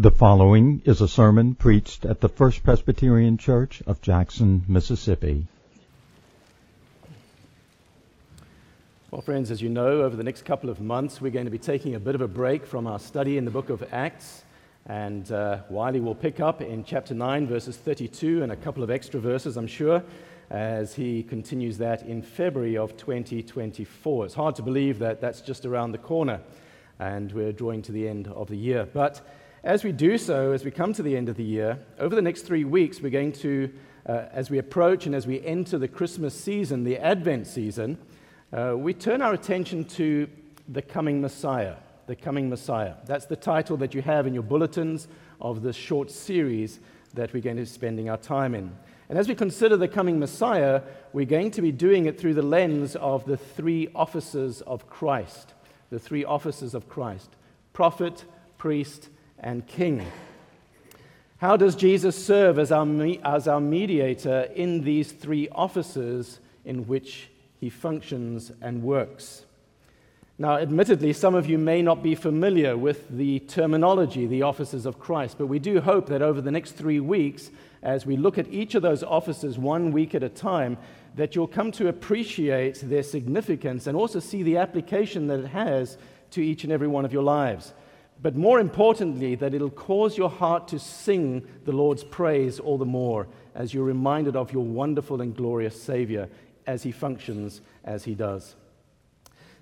The following is a sermon preached at the First Presbyterian Church of Jackson, Mississippi. Well, friends, as you know, over the next couple of months, we're going to be taking a bit of a break from our study in the book of Acts. And uh, Wiley will pick up in chapter 9, verses 32, and a couple of extra verses, I'm sure, as he continues that in February of 2024. It's hard to believe that that's just around the corner, and we're drawing to the end of the year. But as we do so, as we come to the end of the year, over the next three weeks, we're going to, uh, as we approach and as we enter the Christmas season, the Advent season, uh, we turn our attention to the coming Messiah. The coming Messiah. That's the title that you have in your bulletins of this short series that we're going to be spending our time in. And as we consider the coming Messiah, we're going to be doing it through the lens of the three offices of Christ. The three offices of Christ prophet, priest, and king. How does Jesus serve as our, as our mediator in these three offices in which he functions and works? Now, admittedly, some of you may not be familiar with the terminology, the offices of Christ, but we do hope that over the next three weeks, as we look at each of those offices one week at a time, that you'll come to appreciate their significance and also see the application that it has to each and every one of your lives but more importantly, that it'll cause your heart to sing the Lord's praise all the more as you're reminded of your wonderful and glorious Savior as he functions as he does.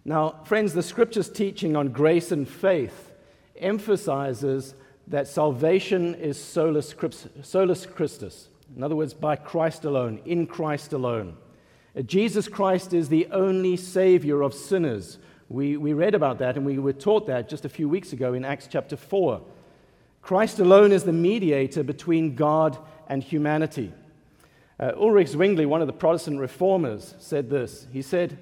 Now, friends, the scripture's teaching on grace and faith emphasizes that salvation is solus, solus Christus. In other words, by Christ alone, in Christ alone. Jesus Christ is the only Savior of sinners we, we read about that and we were taught that just a few weeks ago in Acts chapter 4. Christ alone is the mediator between God and humanity. Uh, Ulrich Zwingli, one of the Protestant reformers, said this. He said,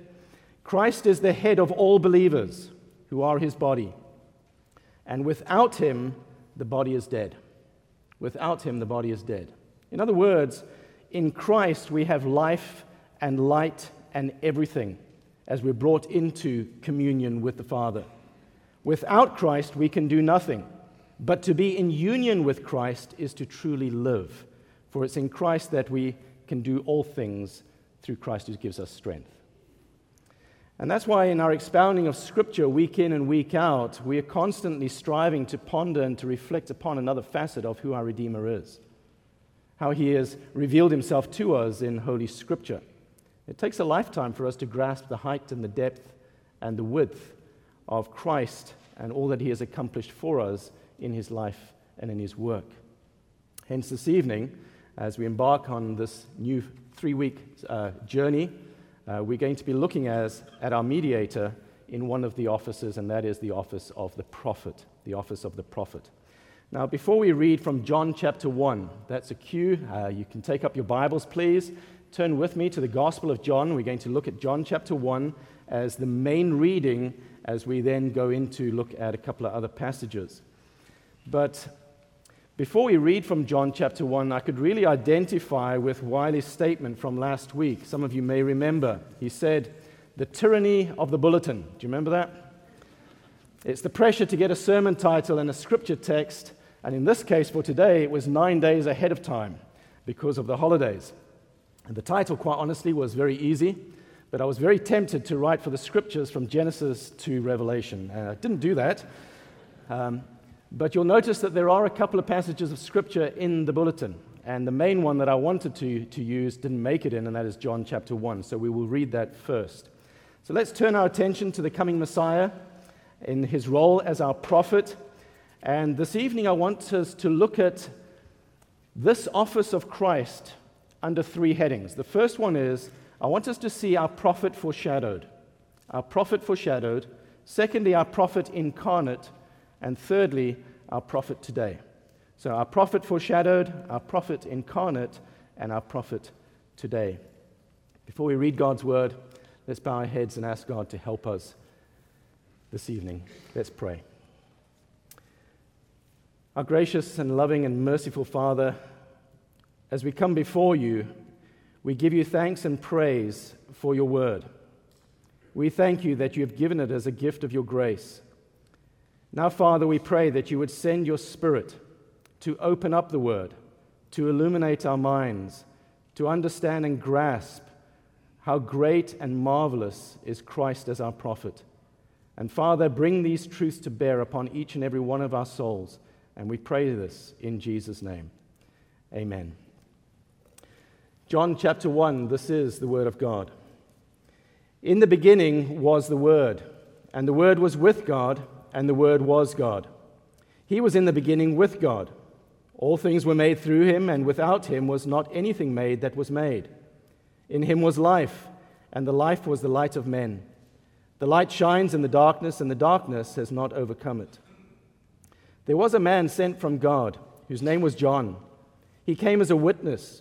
Christ is the head of all believers who are his body. And without him, the body is dead. Without him, the body is dead. In other words, in Christ, we have life and light and everything as we're brought into communion with the Father. Without Christ, we can do nothing. But to be in union with Christ is to truly live. For it's in Christ that we can do all things through Christ who gives us strength. And that's why, in our expounding of Scripture week in and week out, we are constantly striving to ponder and to reflect upon another facet of who our Redeemer is. How he has revealed himself to us in Holy Scripture. It takes a lifetime for us to grasp the height and the depth and the width of Christ and all that he has accomplished for us in his life and in his work. Hence, this evening, as we embark on this new three week uh, journey, uh, we're going to be looking as, at our mediator in one of the offices, and that is the office of the prophet. The office of the prophet. Now, before we read from John chapter 1, that's a cue. Uh, you can take up your Bibles, please, turn with me to the Gospel of John. We're going to look at John chapter 1 as the main reading as we then go into look at a couple of other passages. But before we read from John chapter 1, I could really identify with Wiley's statement from last week. Some of you may remember. He said, The tyranny of the bulletin. Do you remember that? It's the pressure to get a sermon title and a scripture text, and in this case for today, it was nine days ahead of time because of the holidays. And the title, quite honestly, was very easy, but I was very tempted to write for the scriptures from Genesis to Revelation. And I didn't do that. Um, but you'll notice that there are a couple of passages of scripture in the bulletin. And the main one that I wanted to, to use didn't make it in, and that is John chapter 1. So we will read that first. So let's turn our attention to the coming Messiah in his role as our prophet. And this evening, I want us to look at this office of Christ under three headings. The first one is I want us to see our prophet foreshadowed. Our prophet foreshadowed. Secondly, our prophet incarnate. And thirdly, our prophet today. So, our prophet foreshadowed, our prophet incarnate, and our prophet today. Before we read God's word, let's bow our heads and ask God to help us this evening. Let's pray. Our gracious and loving and merciful Father, as we come before you, we give you thanks and praise for your word. We thank you that you have given it as a gift of your grace. Now, Father, we pray that you would send your Spirit to open up the Word, to illuminate our minds, to understand and grasp how great and marvelous is Christ as our prophet. And Father, bring these truths to bear upon each and every one of our souls. And we pray this in Jesus' name. Amen. John chapter 1, this is the Word of God. In the beginning was the Word, and the Word was with God, and the Word was God. He was in the beginning with God. All things were made through him, and without him was not anything made that was made. In him was life, and the life was the light of men. The light shines in the darkness, and the darkness has not overcome it. There was a man sent from God, whose name was John. He came as a witness,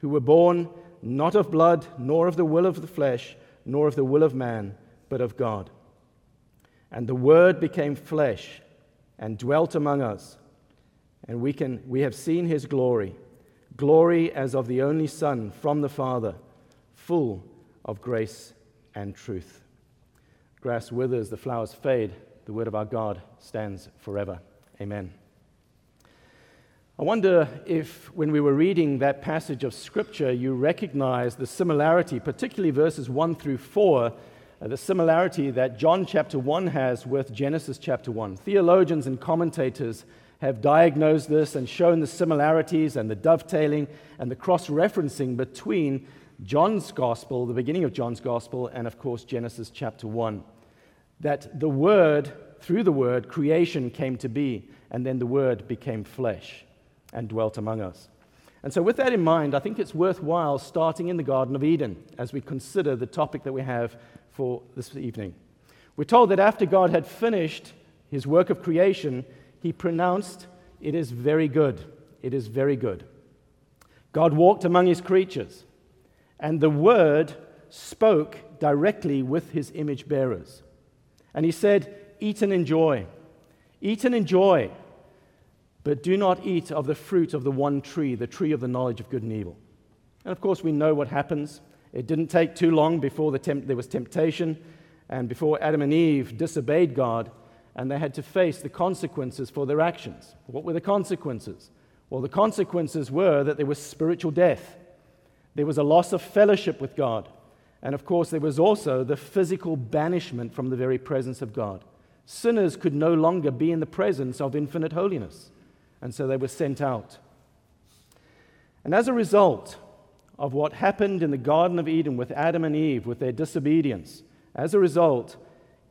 who were born not of blood, nor of the will of the flesh, nor of the will of man, but of God. And the Word became flesh and dwelt among us, and we, can, we have seen his glory glory as of the only Son from the Father, full of grace and truth. Grass withers, the flowers fade, the word of our God stands forever. Amen. I wonder if, when we were reading that passage of Scripture, you recognize the similarity, particularly verses 1 through 4, uh, the similarity that John chapter 1 has with Genesis chapter 1. Theologians and commentators have diagnosed this and shown the similarities and the dovetailing and the cross referencing between John's gospel, the beginning of John's gospel, and of course Genesis chapter 1. That the Word, through the Word, creation came to be, and then the Word became flesh and dwelt among us. And so, with that in mind, I think it's worthwhile starting in the Garden of Eden as we consider the topic that we have for this evening. We're told that after God had finished his work of creation, he pronounced, It is very good. It is very good. God walked among his creatures, and the word spoke directly with his image bearers. And he said, Eat and enjoy. Eat and enjoy, but do not eat of the fruit of the one tree, the tree of the knowledge of good and evil. And of course, we know what happens. It didn't take too long before the temp- there was temptation, and before Adam and Eve disobeyed God, and they had to face the consequences for their actions. What were the consequences? Well, the consequences were that there was spiritual death, there was a loss of fellowship with God, and of course, there was also the physical banishment from the very presence of God. Sinners could no longer be in the presence of infinite holiness, and so they were sent out. And as a result of what happened in the Garden of Eden with Adam and Eve, with their disobedience, as a result,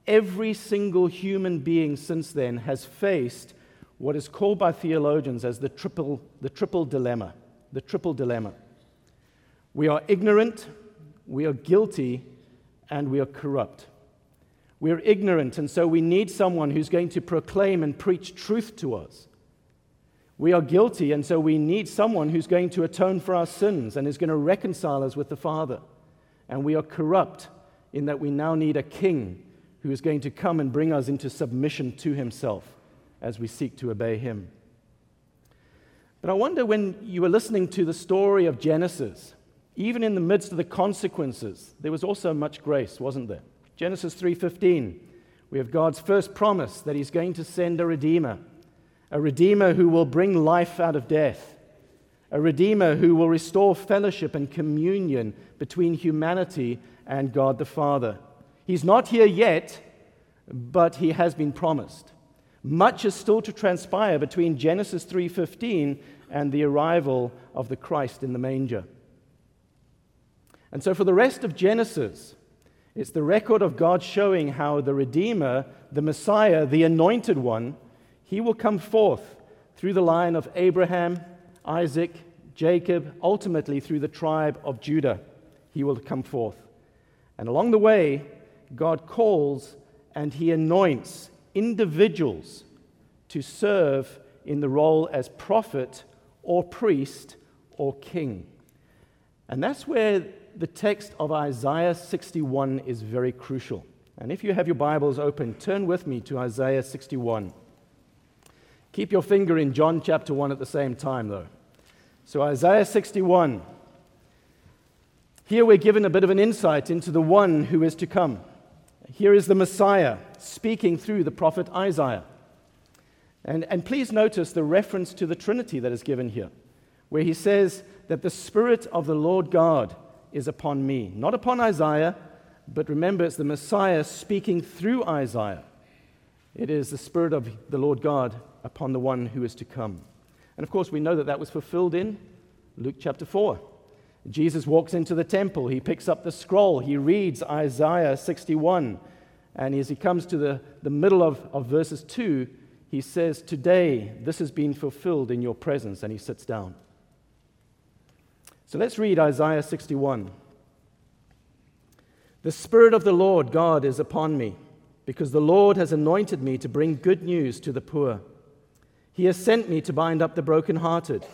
every single human being since then has faced what is called by theologians as the triple, the triple dilemma. The triple dilemma. We are ignorant, we are guilty, and we are corrupt. We are ignorant, and so we need someone who's going to proclaim and preach truth to us. We are guilty, and so we need someone who's going to atone for our sins and is going to reconcile us with the Father. And we are corrupt in that we now need a king who is going to come and bring us into submission to himself as we seek to obey him. But I wonder when you were listening to the story of Genesis, even in the midst of the consequences, there was also much grace, wasn't there? Genesis 3:15, we have God's first promise that he's going to send a redeemer, a redeemer who will bring life out of death, a redeemer who will restore fellowship and communion between humanity and God the Father. He's not here yet, but he has been promised. Much is still to transpire between Genesis 3:15 and the arrival of the Christ in the manger. And so for the rest of Genesis, it's the record of God showing how the Redeemer, the Messiah, the anointed one, he will come forth through the line of Abraham, Isaac, Jacob, ultimately through the tribe of Judah. He will come forth. And along the way, God calls and he anoints individuals to serve in the role as prophet or priest or king. And that's where the text of Isaiah 61 is very crucial. And if you have your Bibles open, turn with me to Isaiah 61. Keep your finger in John chapter 1 at the same time, though. So, Isaiah 61. Here we're given a bit of an insight into the one who is to come. Here is the Messiah speaking through the prophet Isaiah. And, and please notice the reference to the Trinity that is given here, where he says that the Spirit of the Lord God is upon me. Not upon Isaiah, but remember, it's the Messiah speaking through Isaiah. It is the Spirit of the Lord God upon the one who is to come. And of course, we know that that was fulfilled in Luke chapter 4. Jesus walks into the temple, he picks up the scroll, he reads Isaiah 61, and as he comes to the, the middle of, of verses 2, he says, Today this has been fulfilled in your presence, and he sits down. So let's read Isaiah 61. The Spirit of the Lord God is upon me, because the Lord has anointed me to bring good news to the poor. He has sent me to bind up the brokenhearted,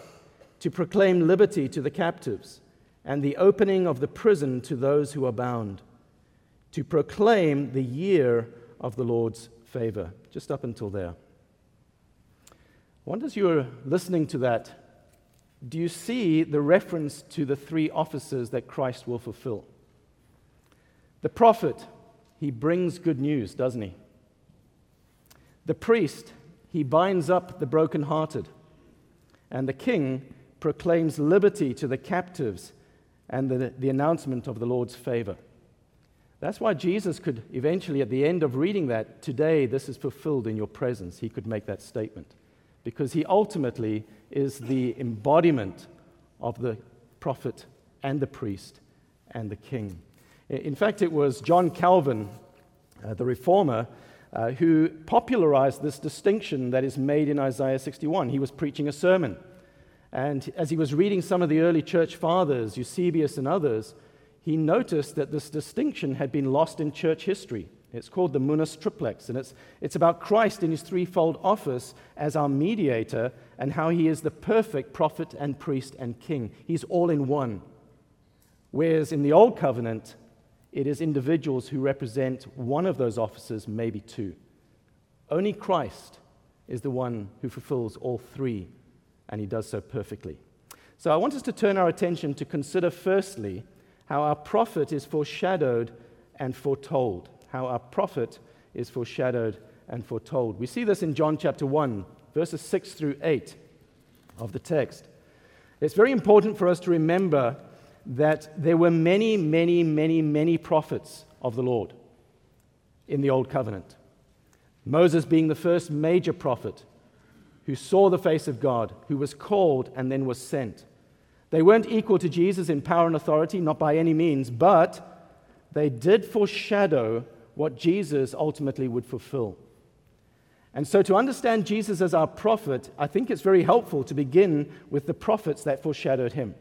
to proclaim liberty to the captives, and the opening of the prison to those who are bound, to proclaim the year of the Lord's favor. Just up until there. I wonder as you are listening to that, do you see the reference to the three offices that Christ will fulfill? The prophet, he brings good news, doesn't he? The priest, he binds up the brokenhearted. And the king proclaims liberty to the captives and the, the announcement of the Lord's favor. That's why Jesus could eventually, at the end of reading that, today this is fulfilled in your presence, he could make that statement. Because he ultimately is the embodiment of the prophet and the priest and the king. In fact, it was John Calvin, uh, the reformer, uh, who popularized this distinction that is made in Isaiah 61. He was preaching a sermon. And as he was reading some of the early church fathers, Eusebius and others, he noticed that this distinction had been lost in church history. It's called the Munus Triplex, and it's, it's about Christ in his threefold office as our mediator and how he is the perfect prophet and priest and king. He's all in one. Whereas in the Old Covenant, it is individuals who represent one of those offices, maybe two. Only Christ is the one who fulfills all three, and he does so perfectly. So I want us to turn our attention to consider firstly how our prophet is foreshadowed and foretold how our prophet is foreshadowed and foretold. We see this in John chapter 1, verses 6 through 8 of the text. It's very important for us to remember that there were many, many, many, many prophets of the Lord in the Old Covenant. Moses being the first major prophet who saw the face of God, who was called and then was sent. They weren't equal to Jesus in power and authority, not by any means, but they did foreshadow what Jesus ultimately would fulfill. And so, to understand Jesus as our prophet, I think it's very helpful to begin with the prophets that foreshadowed him.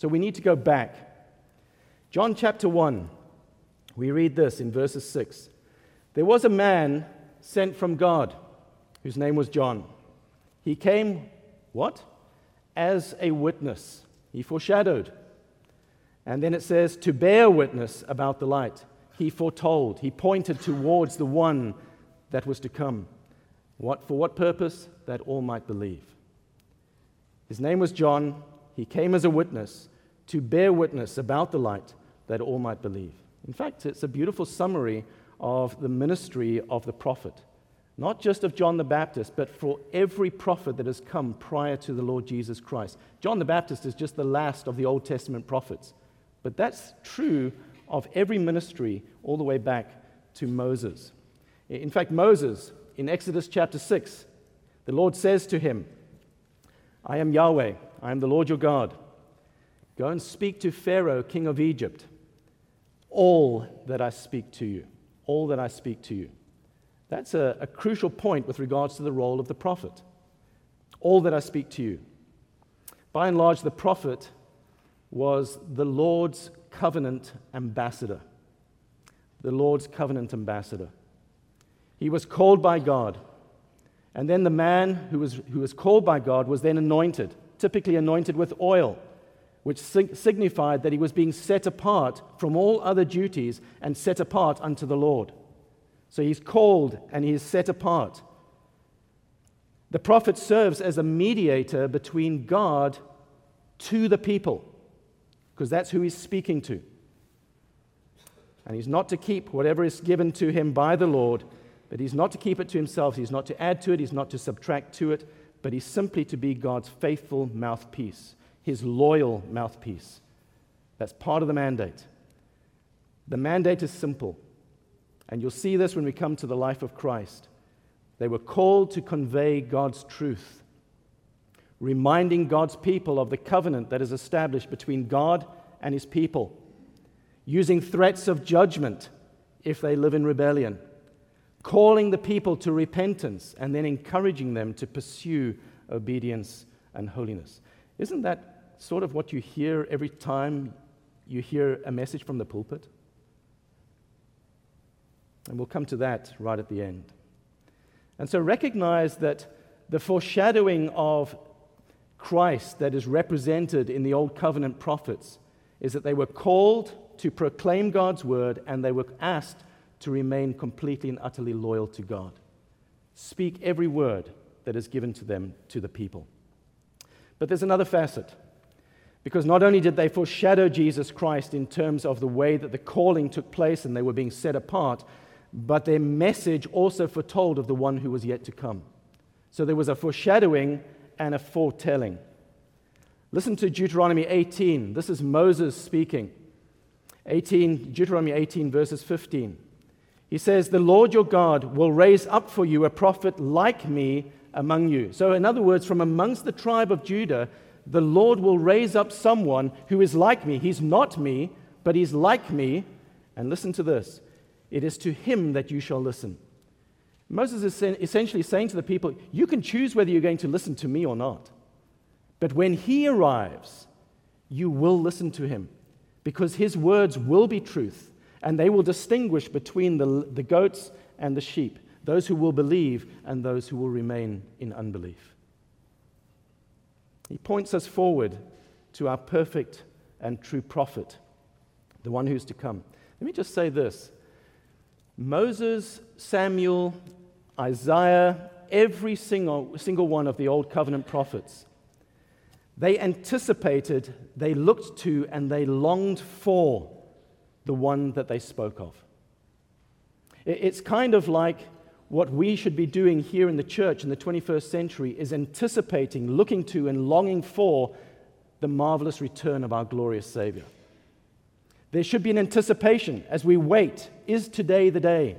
So, we need to go back. John chapter 1, we read this in verses 6. There was a man sent from God whose name was John. He came, what? As a witness. He foreshadowed. And then it says, to bear witness about the light he foretold. He pointed towards the one that was to come. What, for what purpose? That all might believe. His name was John. He came as a witness to bear witness about the light that all might believe. In fact, it's a beautiful summary of the ministry of the prophet. Not just of John the Baptist, but for every prophet that has come prior to the Lord Jesus Christ. John the Baptist is just the last of the Old Testament prophets. But that's true of every ministry all the way back to Moses. In fact, Moses, in Exodus chapter 6, the Lord says to him, I am Yahweh, I am the Lord your God. Go and speak to Pharaoh, king of Egypt, all that I speak to you. All that I speak to you. That's a, a crucial point with regards to the role of the prophet. All that I speak to you. By and large, the prophet was the Lord's covenant ambassador. The Lord's covenant ambassador. He was called by God. And then the man who was, who was called by God was then anointed typically anointed with oil, which sig- signified that he was being set apart from all other duties and set apart unto the Lord. So he's called and he is set apart. The prophet serves as a mediator between God to the people, because that's who he's speaking to. And he's not to keep whatever is given to him by the Lord, but he's not to keep it to himself. He's not to add to it. He's not to subtract to it, but he's simply to be God's faithful mouthpiece, his loyal mouthpiece. That's part of the mandate. The mandate is simple. And you'll see this when we come to the life of Christ. They were called to convey God's truth, reminding God's people of the covenant that is established between God and his people using threats of judgment if they live in rebellion, calling the people to repentance, and then encouraging them to pursue obedience and holiness. Isn't that sort of what you hear every time you hear a message from the pulpit? And we'll come to that right at the end. And so recognize that the foreshadowing of Christ that is represented in the Old Covenant prophets is that they were called to proclaim God's word, and they were asked to remain completely and utterly loyal to God. Speak every word that is given to them to the people. But there's another facet. Because not only did they foreshadow Jesus Christ in terms of the way that the calling took place and they were being set apart, but their message also foretold of the one who was yet to come. So there was a foreshadowing and a foretelling. Listen to Deuteronomy 18. This is Moses speaking. 18, Deuteronomy 18, verses 15. He says, The Lord your God will raise up for you a prophet like me among you. So, in other words, from amongst the tribe of Judah, the Lord will raise up someone who is like me. He's not me, but he's like me. And listen to this it is to him that you shall listen. Moses is essentially saying to the people, You can choose whether you're going to listen to me or not. But when he arrives, you will listen to him because his words will be truth, and they will distinguish between the, the goats and the sheep, those who will believe and those who will remain in unbelief. He points us forward to our perfect and true prophet, the one who's to come. Let me just say this Moses, Samuel, Isaiah, every single, single one of the Old Covenant prophets they anticipated, they looked to, and they longed for the one that they spoke of. It's kind of like what we should be doing here in the church in the 21st century is anticipating, looking to, and longing for the marvelous return of our glorious Savior. There should be an anticipation as we wait is today the day?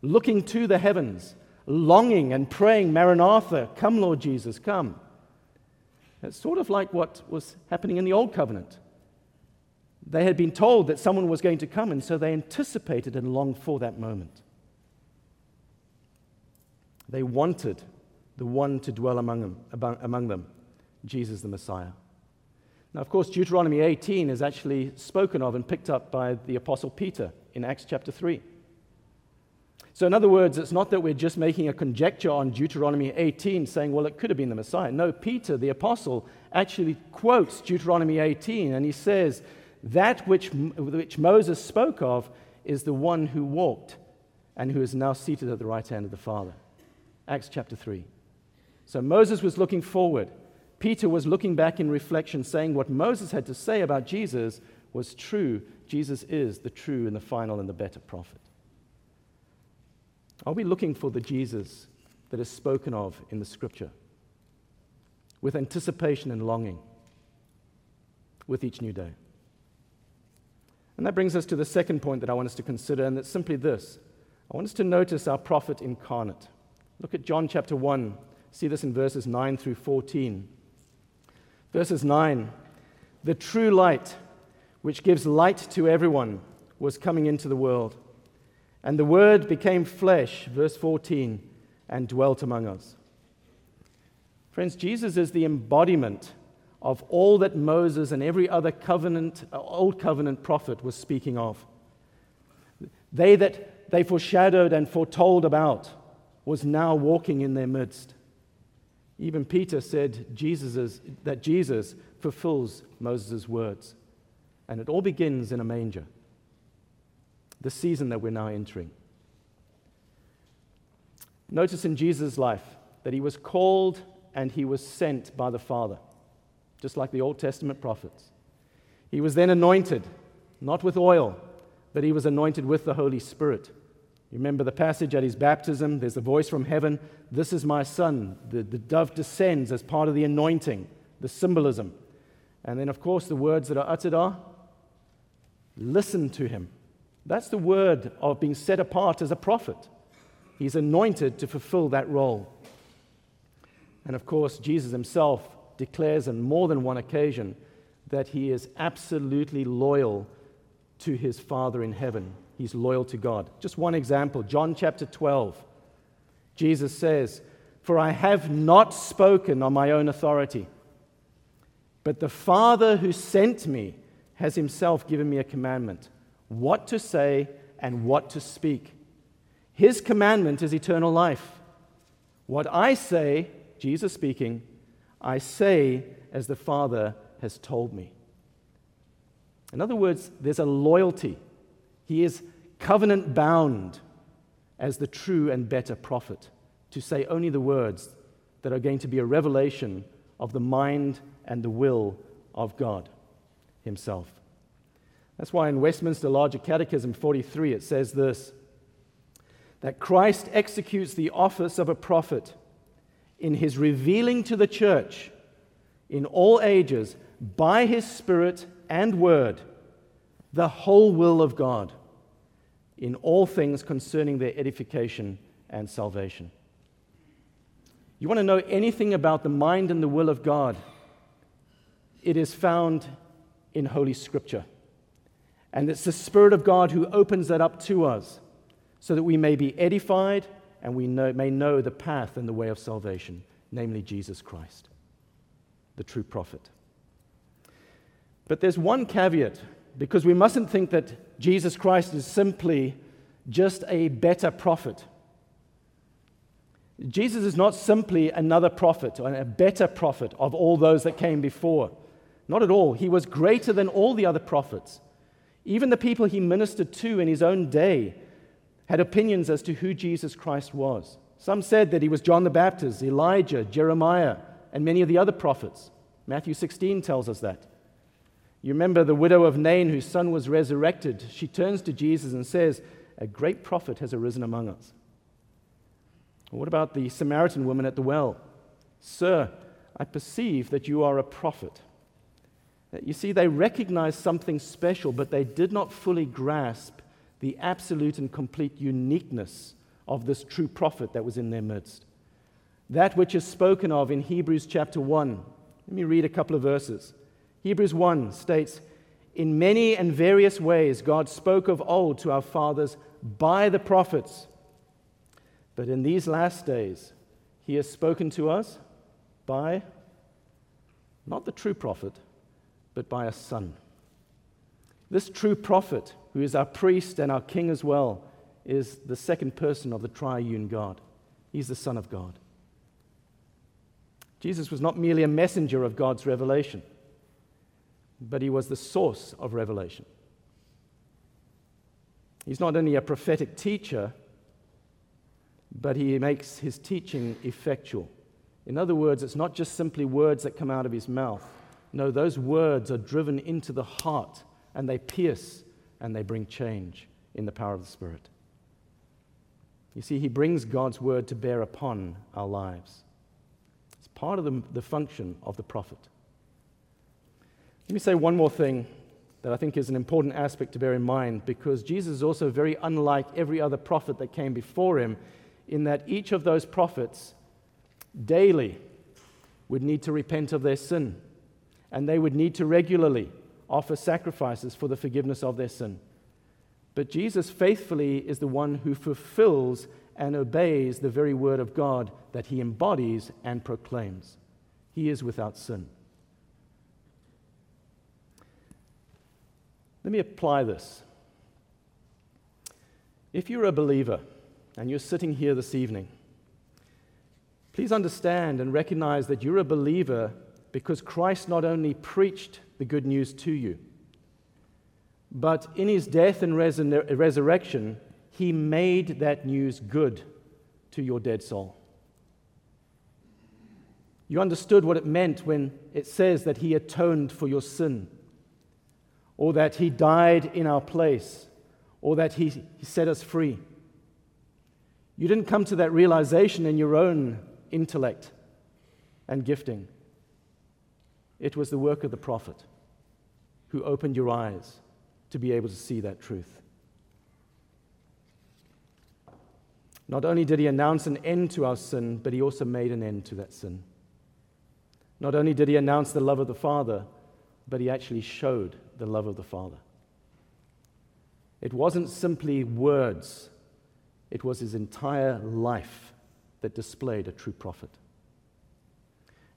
Looking to the heavens, longing and praying, Maranatha, come, Lord Jesus, come. It's sort of like what was happening in the Old Covenant. They had been told that someone was going to come, and so they anticipated and longed for that moment. They wanted the one to dwell among them, among them Jesus the Messiah. Now, of course, Deuteronomy 18 is actually spoken of and picked up by the Apostle Peter in Acts chapter 3. So, in other words, it's not that we're just making a conjecture on Deuteronomy 18 saying, well, it could have been the Messiah. No, Peter, the apostle, actually quotes Deuteronomy 18 and he says, that which, which Moses spoke of is the one who walked and who is now seated at the right hand of the Father. Acts chapter 3. So, Moses was looking forward. Peter was looking back in reflection, saying what Moses had to say about Jesus was true. Jesus is the true and the final and the better prophet. Are we looking for the Jesus that is spoken of in the scripture with anticipation and longing with each new day? And that brings us to the second point that I want us to consider, and it's simply this I want us to notice our prophet incarnate. Look at John chapter 1. See this in verses 9 through 14. Verses 9 The true light, which gives light to everyone, was coming into the world. And the Word became flesh, verse 14, and dwelt among us. Friends, Jesus is the embodiment of all that Moses and every other covenant, uh, old covenant prophet was speaking of. They that they foreshadowed and foretold about was now walking in their midst. Even Peter said Jesus that Jesus fulfills Moses' words. And it all begins in a manger, the season that we're now entering. Notice in Jesus' life that he was called and he was sent by the Father, just like the Old Testament prophets. He was then anointed, not with oil, but he was anointed with the Holy Spirit. You remember the passage at his baptism? There's a voice from heaven This is my son. The, the dove descends as part of the anointing, the symbolism. And then, of course, the words that are uttered are listen to him. That's the word of being set apart as a prophet. He's anointed to fulfill that role. And of course, Jesus himself declares on more than one occasion that he is absolutely loyal to his Father in heaven. He's loyal to God. Just one example John chapter 12. Jesus says, For I have not spoken on my own authority, but the Father who sent me has himself given me a commandment what to say and what to speak. His commandment is eternal life. What I say, Jesus speaking, I say as the Father has told me. In other words, there's a loyalty. He is covenant bound as the true and better prophet to say only the words that are going to be a revelation of the mind and the will of God Himself. That's why in Westminster Larger Catechism 43 it says this that Christ executes the office of a prophet in his revealing to the church in all ages by his Spirit and Word the whole will of God in all things concerning their edification and salvation. You want to know anything about the mind and the will of God? It is found in Holy Scripture. And it's the Spirit of God who opens that up to us so that we may be edified and we know, may know the path and the way of salvation, namely Jesus Christ, the true prophet. But there's one caveat, because we mustn't think that Jesus Christ is simply just a better prophet. Jesus is not simply another prophet or a better prophet of all those that came before. Not at all. He was greater than all the other prophets. Even the people he ministered to in his own day had opinions as to who Jesus Christ was. Some said that he was John the Baptist, Elijah, Jeremiah, and many of the other prophets. Matthew 16 tells us that. You remember the widow of Nain, whose son was resurrected. She turns to Jesus and says, A great prophet has arisen among us. What about the Samaritan woman at the well? Sir, I perceive that you are a prophet. Uh, you see, they recognized something special, but they did not fully grasp the absolute and complete uniqueness of this true prophet that was in their midst. That which is spoken of in Hebrews chapter 1. Let me read a couple of verses. Hebrews 1 states, In many and various ways God spoke of old to our fathers by the prophets. But in these last days, he has spoken to us by not the true prophet, but by a son. This true prophet who is our priest and our king as well, is the second person of the triune God. He's the Son of God. Jesus was not merely a messenger of God's revelation, but he was the source of revelation. He's not only a prophetic teacher, but he makes his teaching effectual. In other words, it's not just simply words that come out of his mouth. No, those words are driven into the heart and they pierce and they bring change in the power of the Spirit. You see, He brings God's word to bear upon our lives. It's part of the, the function of the prophet. Let me say one more thing that I think is an important aspect to bear in mind because Jesus is also very unlike every other prophet that came before him, in that each of those prophets daily would need to repent of their sin and they would need to regularly offer sacrifices for the forgiveness of their sin. But Jesus faithfully is the one who fulfills and obeys the very word of God that he embodies and proclaims. He is without sin. Let me apply this. If you're a believer and you're sitting here this evening, Please understand and recognize that you're a believer because Christ not only preached the good news to you, but in his death and resurrection, he made that news good to your dead soul. You understood what it meant when it says that he atoned for your sin, or that he died in our place, or that he, he set us free. You didn't come to that realization in your own intellect and gifting. It was the work of the prophet who opened your eyes to be able to see that truth. Not only did he announce an end to our sin, but he also made an end to that sin. Not only did he announce the love of the Father, but he actually showed the love of the Father. It wasn't simply words, it was his entire life that displayed a true prophet.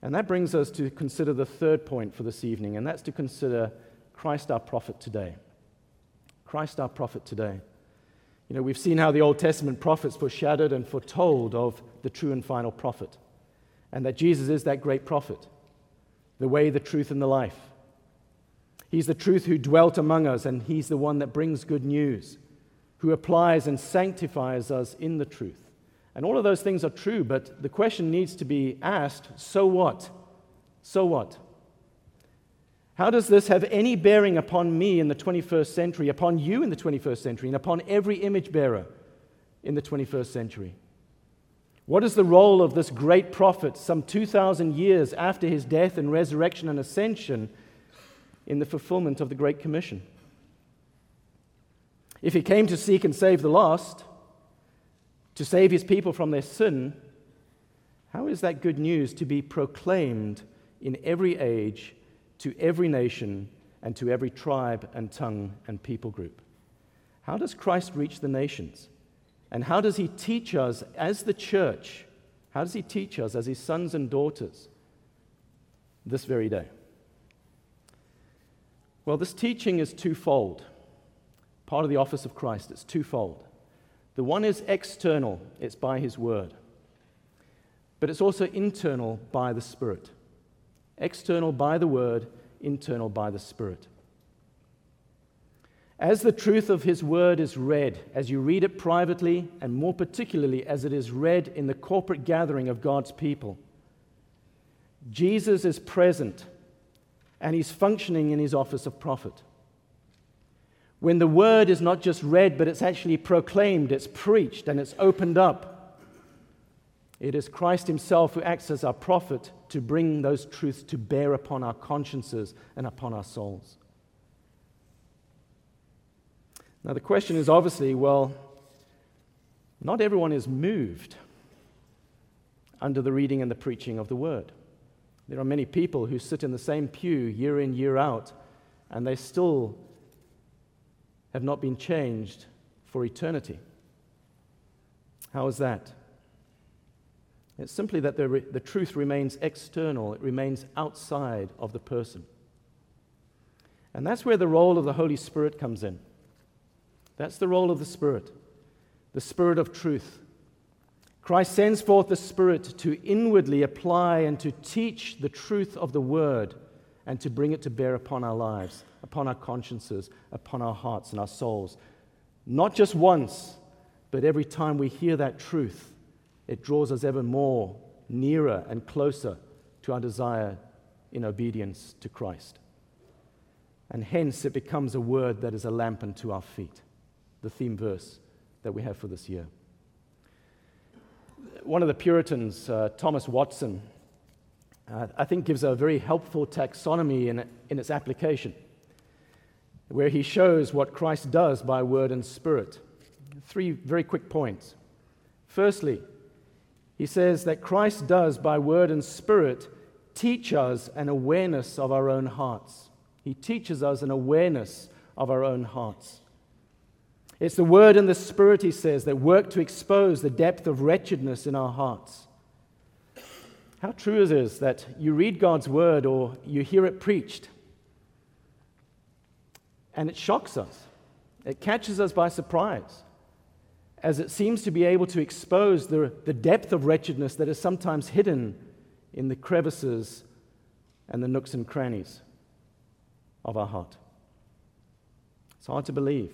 And that brings us to consider the third point for this evening, and that's to consider Christ our prophet today. Christ our prophet today. You know, we've seen how the Old Testament prophets foreshadowed and foretold of the true and final prophet, and that Jesus is that great prophet, the way, the truth, and the life. He's the truth who dwelt among us, and He's the one that brings good news, who applies and sanctifies us in the truth. And all of those things are true, but the question needs to be asked so what? So what? How does this have any bearing upon me in the 21st century, upon you in the 21st century, and upon every image bearer in the 21st century? What is the role of this great prophet some 2,000 years after his death and resurrection and ascension in the fulfillment of the Great Commission? If he came to seek and save the lost, to save his people from their sin, how is that good news to be proclaimed in every age to every nation and to every tribe and tongue and people group. How does Christ reach the nations? And how does he teach us as the church? How does he teach us as his sons and daughters this very day? Well, this teaching is twofold. Part of the office of Christ, it's twofold. The one is external, it's by his word, but it's also internal by the Spirit external by the word, internal by the Spirit. As the truth of his word is read, as you read it privately, and more particularly as it is read in the corporate gathering of God's people, Jesus is present and he's functioning in his office of prophet. When the word is not just read, but it's actually proclaimed, it's preached, and it's opened up, it is Christ Himself who acts as our prophet to bring those truths to bear upon our consciences and upon our souls. Now, the question is obviously well, not everyone is moved under the reading and the preaching of the word. There are many people who sit in the same pew year in, year out, and they still have not been changed for eternity. How is that? It's simply that the, re- the truth remains external, it remains outside of the person. And that's where the role of the Holy Spirit comes in. That's the role of the Spirit, the Spirit of truth. Christ sends forth the Spirit to inwardly apply and to teach the truth of the Word and to bring it to bear upon our lives, upon our consciences, upon our hearts and our souls. Not just once, but every time we hear that truth it draws us ever more nearer and closer to our desire in obedience to Christ. And hence it becomes a word that is a lamp unto our feet, the theme verse that we have for this year. One of the Puritans, uh, Thomas Watson, uh, I think gives a very helpful taxonomy in, in its application, where he shows what Christ does by word and spirit. Three very quick points. Firstly, he says that Christ does, by word and spirit, teach us an awareness of our own hearts. He teaches us an awareness of our own hearts. It's the word and the spirit, he says, that work to expose the depth of wretchedness in our hearts. How true it is that you read God's word or you hear it preached, and it shocks us, it catches us by surprise. as it seems to be able to expose the, the depth of wretchedness that is sometimes hidden in the crevices and the nooks and crannies of our heart. It's hard to believe.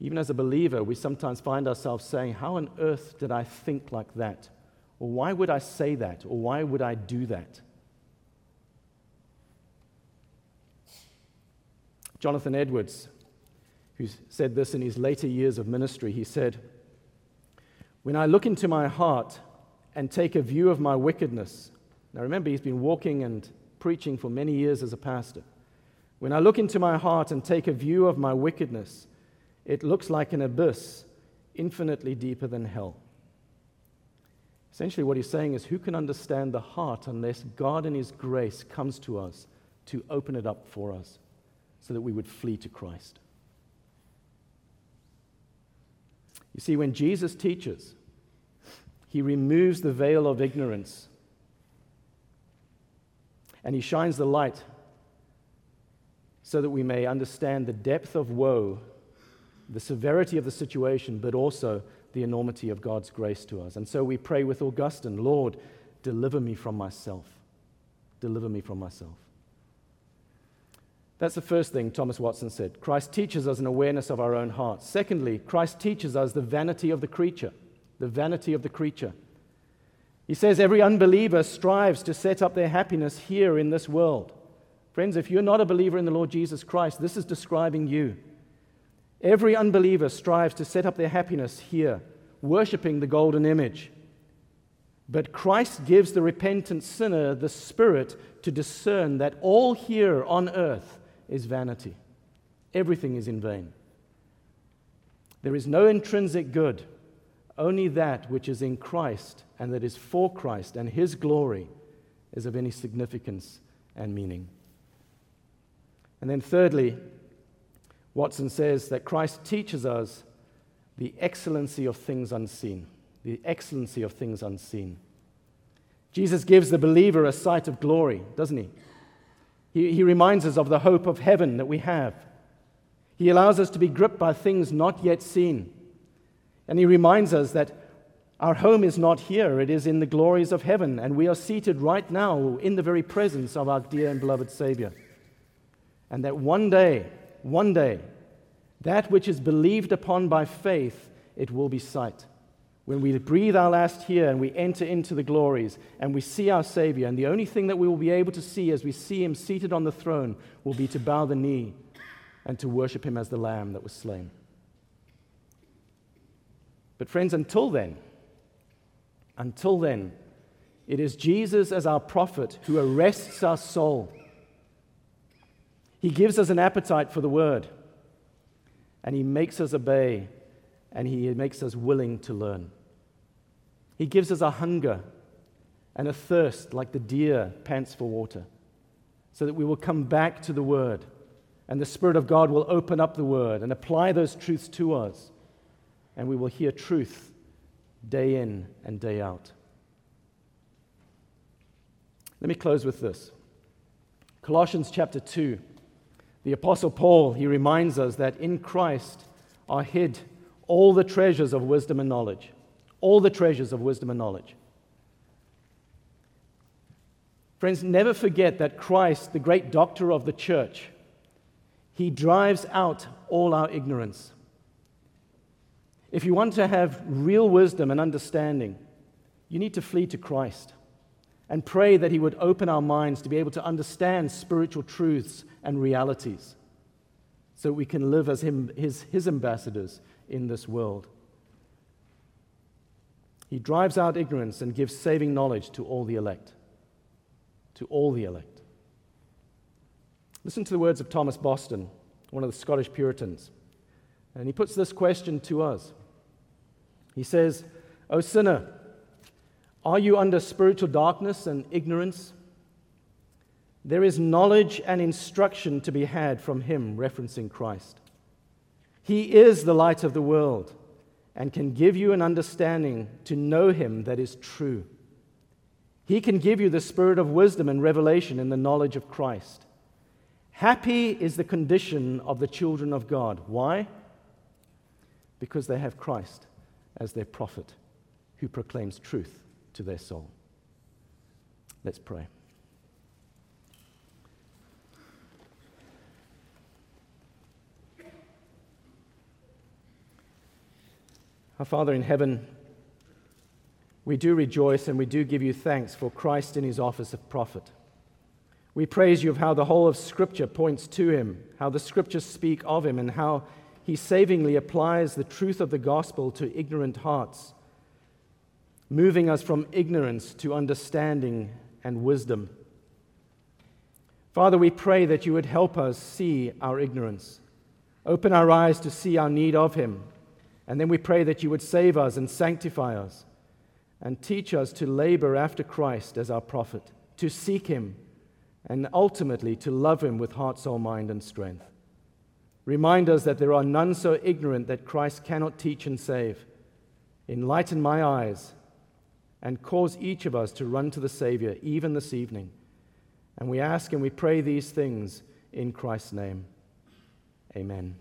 Even as a believer, we sometimes find ourselves saying, How on earth did I think like that? Or why would I say that? Or why would I do that? Jonathan Edwards, who said this in his later years of ministry, he said, When I look into my heart and take a view of my wickedness, now remember, he's been walking and preaching for many years as a pastor. When I look into my heart and take a view of my wickedness, it looks like an abyss infinitely deeper than hell. Essentially, what he's saying is who can understand the heart unless God in his grace comes to us to open it up for us so that we would flee to Christ? You see, when Jesus teaches, he removes the veil of ignorance and he shines the light so that we may understand the depth of woe, the severity of the situation, but also the enormity of God's grace to us. And so we pray with Augustine Lord, deliver me from myself. Deliver me from myself. That's the first thing Thomas Watson said. Christ teaches us an awareness of our own hearts. Secondly, Christ teaches us the vanity of the creature. The vanity of the creature. He says every unbeliever strives to set up their happiness here in this world. Friends, if you're not a believer in the Lord Jesus Christ, this is describing you. Every unbeliever strives to set up their happiness here, worshiping the golden image. But Christ gives the repentant sinner the spirit to discern that all here on earth is vanity. Everything is in vain. There is no intrinsic good, only that which is in Christ and that is for Christ and His glory is of any significance and meaning. And then, thirdly, Watson says that Christ teaches us the excellency of things unseen. The excellency of things unseen. Jesus gives the believer a sight of glory, doesn't he? he? He reminds us of the hope of heaven that we have. He allows us to be gripped by things not yet seen. And he reminds us that our home is not here, it is in the glories of heaven, and we are seated right now in the very presence of our dear and beloved Savior. And that one day, one day, that which is believed upon by faith, it will be sight. When we breathe our last here and we enter into the glories and we see our Savior, and the only thing that we will be able to see as we see Him seated on the throne will be to bow the knee and to worship Him as the Lamb that was slain. But, friends, until then, until then, it is Jesus as our prophet who arrests our soul he gives us an appetite for the word, and he makes us obey, and he makes us willing to learn. He gives us a hunger and a thirst like the deer pants for water, so that we will come back to the word, and the Spirit of God will open up the word and apply those truths to us, and we will hear truth day in and day out. Let me close with this Colossians chapter 2. The Apostle Paul, he reminds us that in Christ are hid all the treasures of wisdom and knowledge. All the treasures of wisdom and knowledge. Friends, never forget that Christ, the great doctor of the church, he drives out all our ignorance. If you want to have real wisdom and understanding, you need to flee to Christ and pray that He would open our minds to be able to understand spiritual truths and realities so we can live as him, his, his ambassadors in this world. He drives out ignorance and gives saving knowledge to all the elect. To all the elect. Listen to the words of Thomas Boston, one of the Scottish Puritans. And he puts this question to us. He says, O sinner, are you under spiritual darkness and ignorance? There is knowledge and instruction to be had from him, referencing Christ. He is the light of the world and can give you an understanding to know him that is true. He can give you the spirit of wisdom and revelation in the knowledge of Christ. Happy is the condition of the children of God. Why? Because they have Christ as their prophet who proclaims truth to their soul. Let's pray. Our Father in heaven, we do rejoice and we do give you thanks for Christ in his office of prophet. We praise you of how the whole of Scripture points to him, how the Scriptures speak of him, and how he savingly applies the truth of the gospel to ignorant hearts, moving us from ignorance to understanding and wisdom. Father, we pray that you would help us see our ignorance, open our eyes to see our need of him and then we pray that you would save us and sanctify us and teach us to labor after Christ as our prophet, to seek him, and ultimately to love him with heart, soul, mind, and strength. Remind us that there are none so ignorant that Christ cannot teach and save. Enlighten my eyes and cause each of us to run to the Savior even this evening. And we ask and we pray these things in Christ's name. Amen.